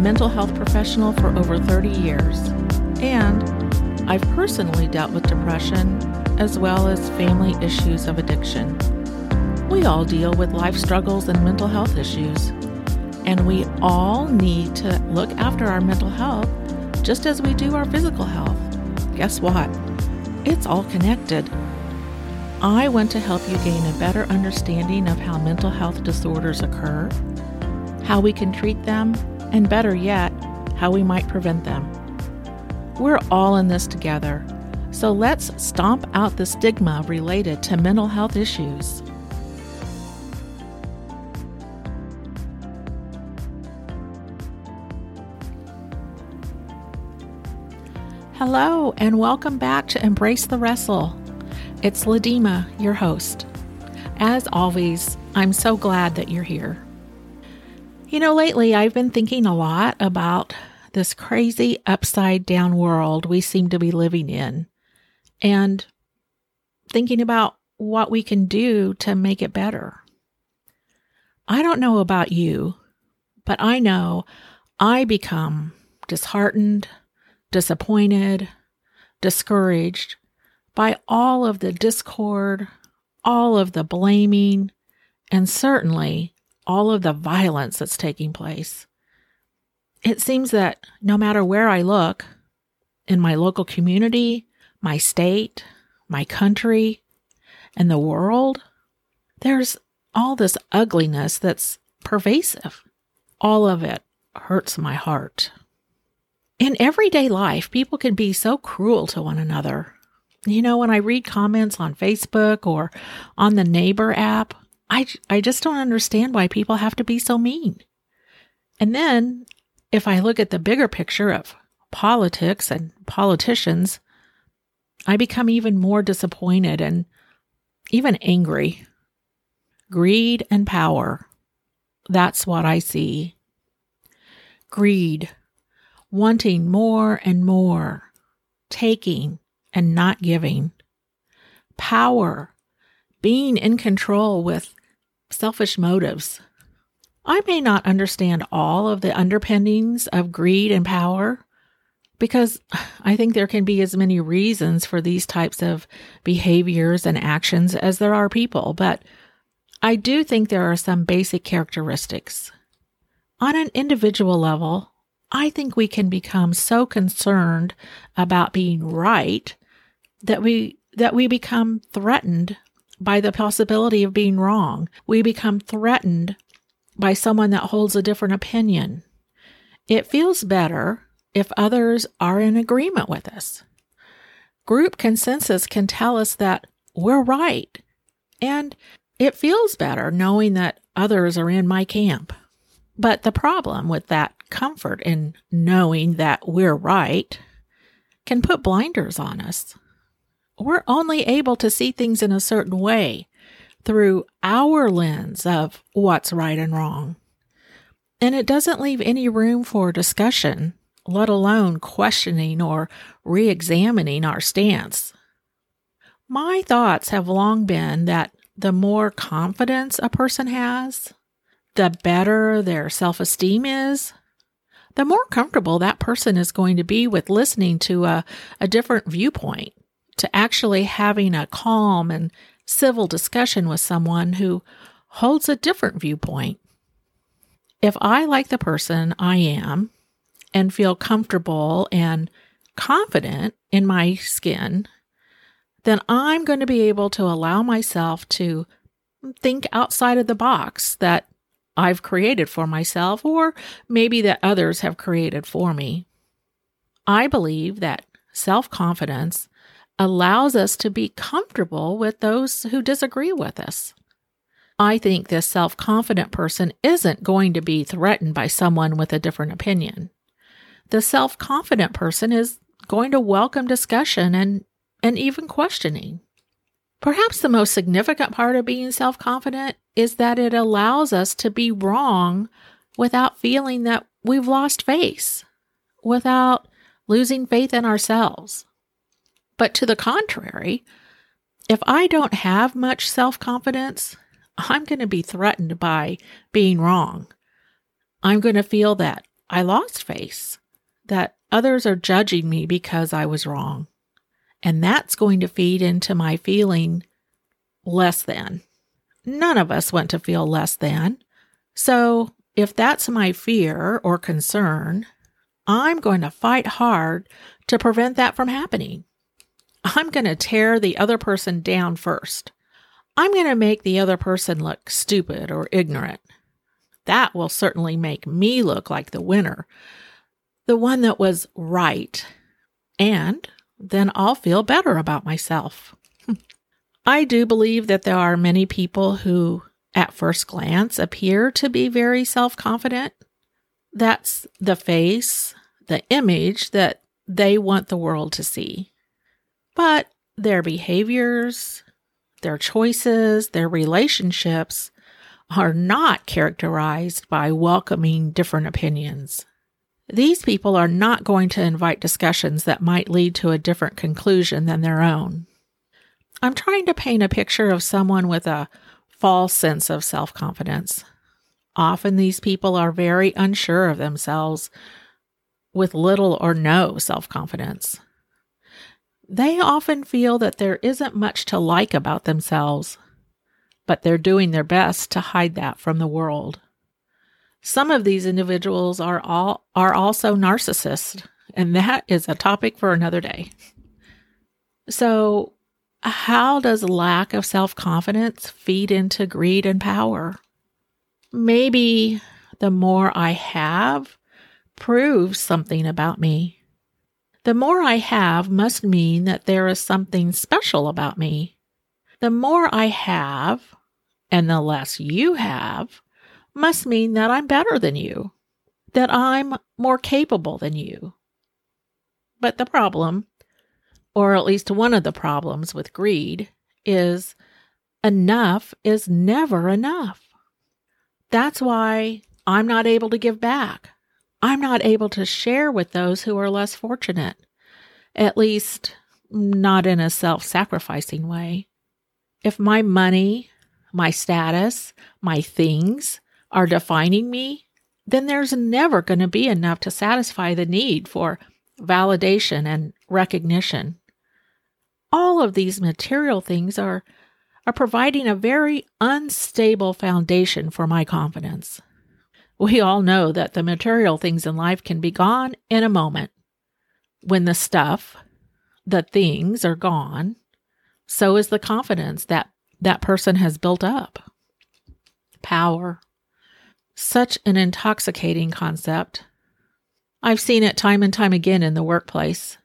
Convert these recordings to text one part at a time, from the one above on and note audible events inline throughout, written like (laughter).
mental health professional for over 30 years, and I've personally dealt with depression as well as family issues of addiction. We all deal with life struggles and mental health issues, and we all need to look after our mental health just as we do our physical health. Guess what? It's all connected. I want to help you gain a better understanding of how mental health disorders occur, how we can treat them, and better yet, how we might prevent them. We're all in this together, so let's stomp out the stigma related to mental health issues. Hello, and welcome back to Embrace the Wrestle. It's Ladima, your host. As always, I'm so glad that you're here. You know, lately I've been thinking a lot about this crazy upside down world we seem to be living in and thinking about what we can do to make it better. I don't know about you, but I know I become disheartened, disappointed, discouraged by all of the discord, all of the blaming, and certainly all of the violence that's taking place. It seems that no matter where I look, in my local community, my state, my country, and the world, there's all this ugliness that's pervasive. All of it hurts my heart. In everyday life, people can be so cruel to one another. You know, when I read comments on Facebook or on the Neighbor app, I, I just don't understand why people have to be so mean. And then if I look at the bigger picture of politics and politicians, I become even more disappointed and even angry. Greed and power. That's what I see. Greed, wanting more and more, taking and not giving. Power, being in control with selfish motives. I may not understand all of the underpinnings of greed and power because I think there can be as many reasons for these types of behaviors and actions as there are people, but I do think there are some basic characteristics. On an individual level, I think we can become so concerned about being right that we that we become threatened by the possibility of being wrong. We become threatened by someone that holds a different opinion. It feels better if others are in agreement with us. Group consensus can tell us that we're right, and it feels better knowing that others are in my camp. But the problem with that comfort in knowing that we're right can put blinders on us we're only able to see things in a certain way through our lens of what's right and wrong. And it doesn't leave any room for discussion, let alone questioning or re examining our stance. My thoughts have long been that the more confidence a person has, the better their self esteem is, the more comfortable that person is going to be with listening to a, a different viewpoint to actually having a calm and civil discussion with someone who holds a different viewpoint. If I like the person I am and feel comfortable and confident in my skin, then I'm going to be able to allow myself to think outside of the box that I've created for myself or maybe that others have created for me. I believe that self confidence allows us to be comfortable with those who disagree with us. I think this self confident person isn't going to be threatened by someone with a different opinion. The self confident person is going to welcome discussion and, and even questioning. Perhaps the most significant part of being self confident is that it allows us to be wrong without feeling that we've lost face, without losing faith in ourselves. But to the contrary, if I don't have much self confidence, I'm going to be threatened by being wrong. I'm going to feel that I lost face, that others are judging me because I was wrong. And that's going to feed into my feeling less than. None of us want to feel less than. So if that's my fear or concern, I'm going to fight hard to prevent that from happening. I'm going to tear the other person down first. I'm going to make the other person look stupid or ignorant. That will certainly make me look like the winner, the one that was right. And then I'll feel better about myself. (laughs) I do believe that there are many people who, at first glance, appear to be very self confident. That's the face, the image that they want the world to see. But their behaviors, their choices, their relationships are not characterized by welcoming different opinions. These people are not going to invite discussions that might lead to a different conclusion than their own. I'm trying to paint a picture of someone with a false sense of self confidence. Often these people are very unsure of themselves with little or no self confidence. They often feel that there isn't much to like about themselves, but they're doing their best to hide that from the world. Some of these individuals are all are also narcissists, and that is a topic for another day. So, how does lack of self-confidence feed into greed and power? Maybe the more I have proves something about me. The more I have must mean that there is something special about me. The more I have, and the less you have, must mean that I'm better than you, that I'm more capable than you. But the problem, or at least one of the problems with greed, is enough is never enough. That's why I'm not able to give back. I'm not able to share with those who are less fortunate, at least not in a self sacrificing way. If my money, my status, my things are defining me, then there's never going to be enough to satisfy the need for validation and recognition. All of these material things are, are providing a very unstable foundation for my confidence. We all know that the material things in life can be gone in a moment. When the stuff, the things are gone, so is the confidence that that person has built up. Power. Such an intoxicating concept. I've seen it time and time again in the workplace.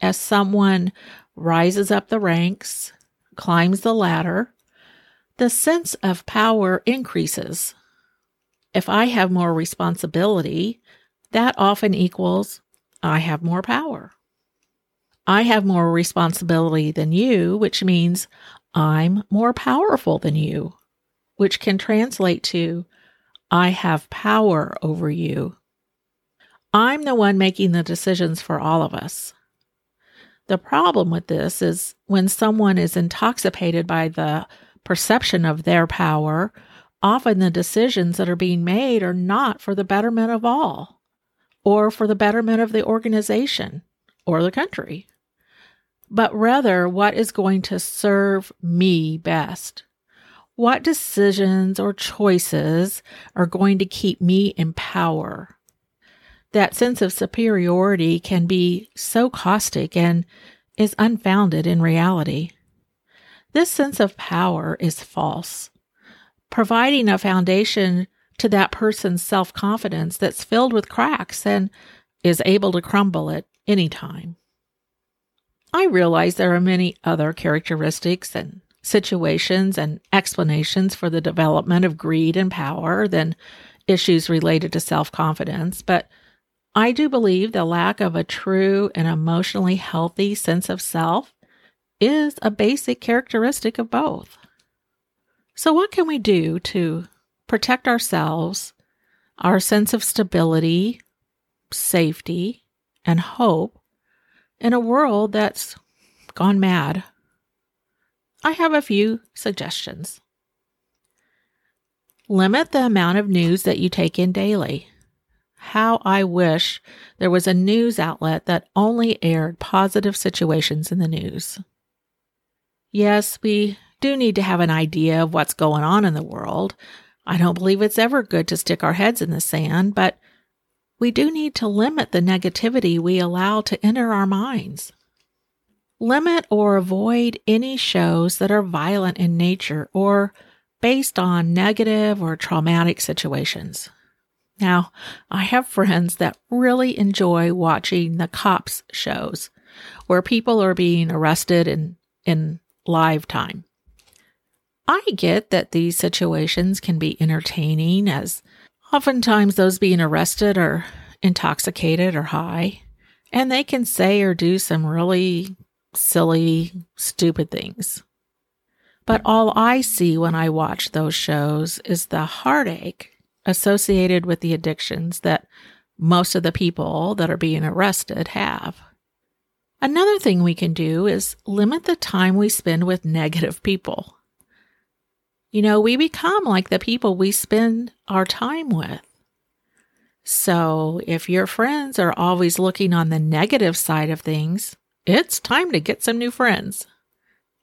As someone rises up the ranks, climbs the ladder, the sense of power increases if I have more responsibility, that often equals I have more power. I have more responsibility than you, which means I'm more powerful than you, which can translate to I have power over you. I'm the one making the decisions for all of us. The problem with this is when someone is intoxicated by the perception of their power often the decisions that are being made are not for the betterment of all or for the betterment of the organization or the country, but rather what is going to serve me best. What decisions or choices are going to keep me in power? That sense of superiority can be so caustic and is unfounded in reality. This sense of power is false providing a foundation to that person's self confidence that's filled with cracks and is able to crumble at any time. I realize there are many other characteristics and situations and explanations for the development of greed and power than issues related to self confidence, but I do believe the lack of a true and emotionally healthy sense of self is a basic characteristic of both. So, what can we do to protect ourselves, our sense of stability, safety, and hope in a world that's gone mad? I have a few suggestions. Limit the amount of news that you take in daily. How I wish there was a news outlet that only aired positive situations in the news. Yes, we do need to have an idea of what's going on in the world. I don't believe it's ever good to stick our heads in the sand, but we do need to limit the negativity we allow to enter our minds. Limit or avoid any shows that are violent in nature or based on negative or traumatic situations. Now, I have friends that really enjoy watching the cops shows where people are being arrested in, in live time. I get that these situations can be entertaining as oftentimes those being arrested are intoxicated or high, and they can say or do some really silly, stupid things. But all I see when I watch those shows is the heartache associated with the addictions that most of the people that are being arrested have. Another thing we can do is limit the time we spend with negative people. You know, we become like the people we spend our time with. So if your friends are always looking on the negative side of things, it's time to get some new friends.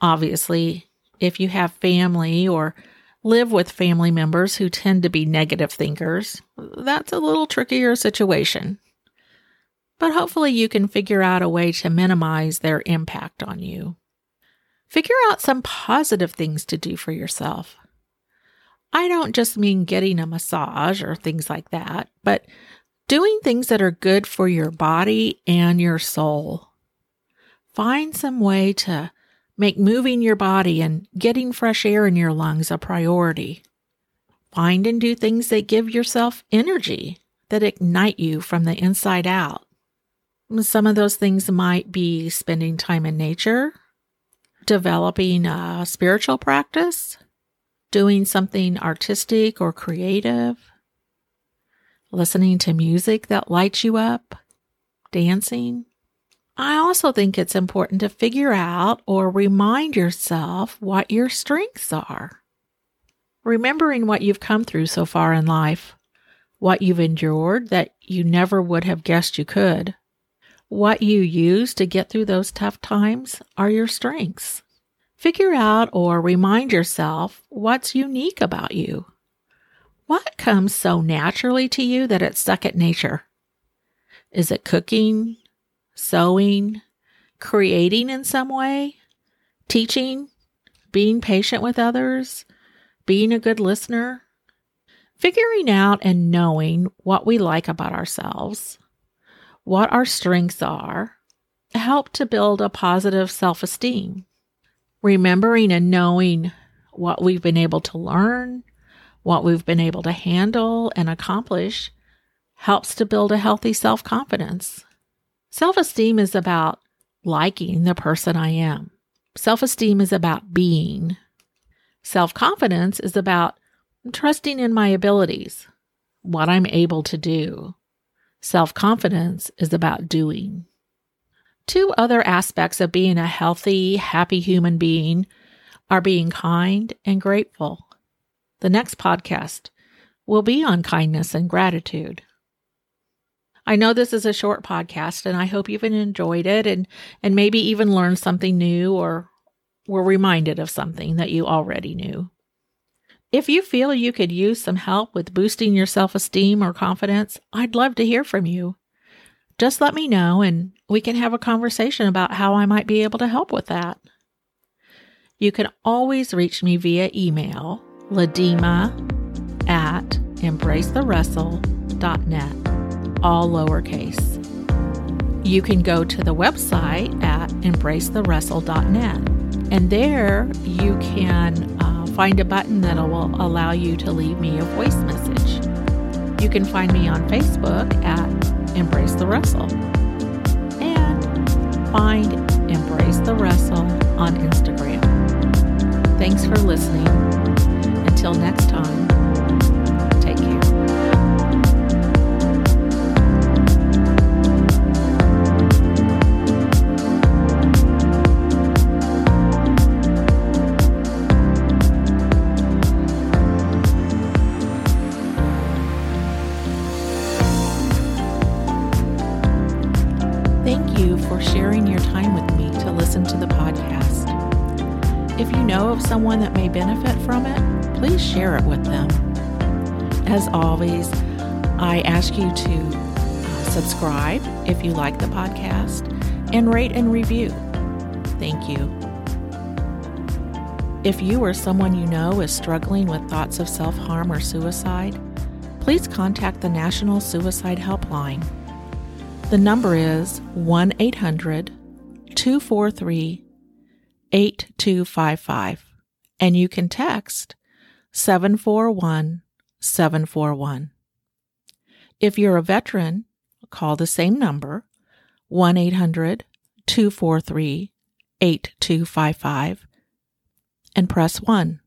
Obviously, if you have family or live with family members who tend to be negative thinkers, that's a little trickier situation. But hopefully, you can figure out a way to minimize their impact on you. Figure out some positive things to do for yourself. I don't just mean getting a massage or things like that, but doing things that are good for your body and your soul. Find some way to Make moving your body and getting fresh air in your lungs a priority. Find and do things that give yourself energy, that ignite you from the inside out. Some of those things might be spending time in nature, developing a spiritual practice, doing something artistic or creative, listening to music that lights you up, dancing. I also think it's important to figure out or remind yourself what your strengths are. Remembering what you've come through so far in life, what you've endured that you never would have guessed you could, what you use to get through those tough times are your strengths. Figure out or remind yourself what's unique about you. What comes so naturally to you that it's second nature? Is it cooking, sewing, creating in some way, teaching, being patient with others, being a good listener, figuring out and knowing what we like about ourselves, what our strengths are, help to build a positive self esteem. Remembering and knowing what we've been able to learn, what we've been able to handle and accomplish helps to build a healthy self confidence. Self esteem is about liking the person I am. Self esteem is about being. Self confidence is about trusting in my abilities, what I'm able to do. Self confidence is about doing. Two other aspects of being a healthy, happy human being are being kind and grateful. The next podcast will be on kindness and gratitude. I know this is a short podcast and I hope you've enjoyed it and, and maybe even learned something new or were reminded of something that you already knew. If you feel you could use some help with boosting your self esteem or confidence, I'd love to hear from you. Just let me know and we can have a conversation about how I might be able to help with that. You can always reach me via email, ladima at embracethewrestle.net all lowercase. You can go to the website at embracethewrestle.net, and there you can find a button that will allow you to leave me a voice message. You can find me on Facebook at Embrace the Wrestle and find Embrace the Wrestle on Instagram. Thanks for listening. Until next time. Listen to the podcast. If you know of someone that may benefit from it, please share it with them. As always, I ask you to uh, subscribe if you like the podcast and rate and review. Thank you. If you or someone you know is struggling with thoughts of self harm or suicide, please contact the National Suicide Helpline. The number is 1 800 243 8255, and you can text 741 741. If you're a veteran, call the same number 1 800 243 8255 and press 1.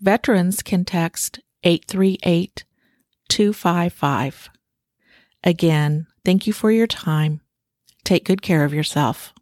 Veterans can text 838 255. Again, thank you for your time. Take good care of yourself.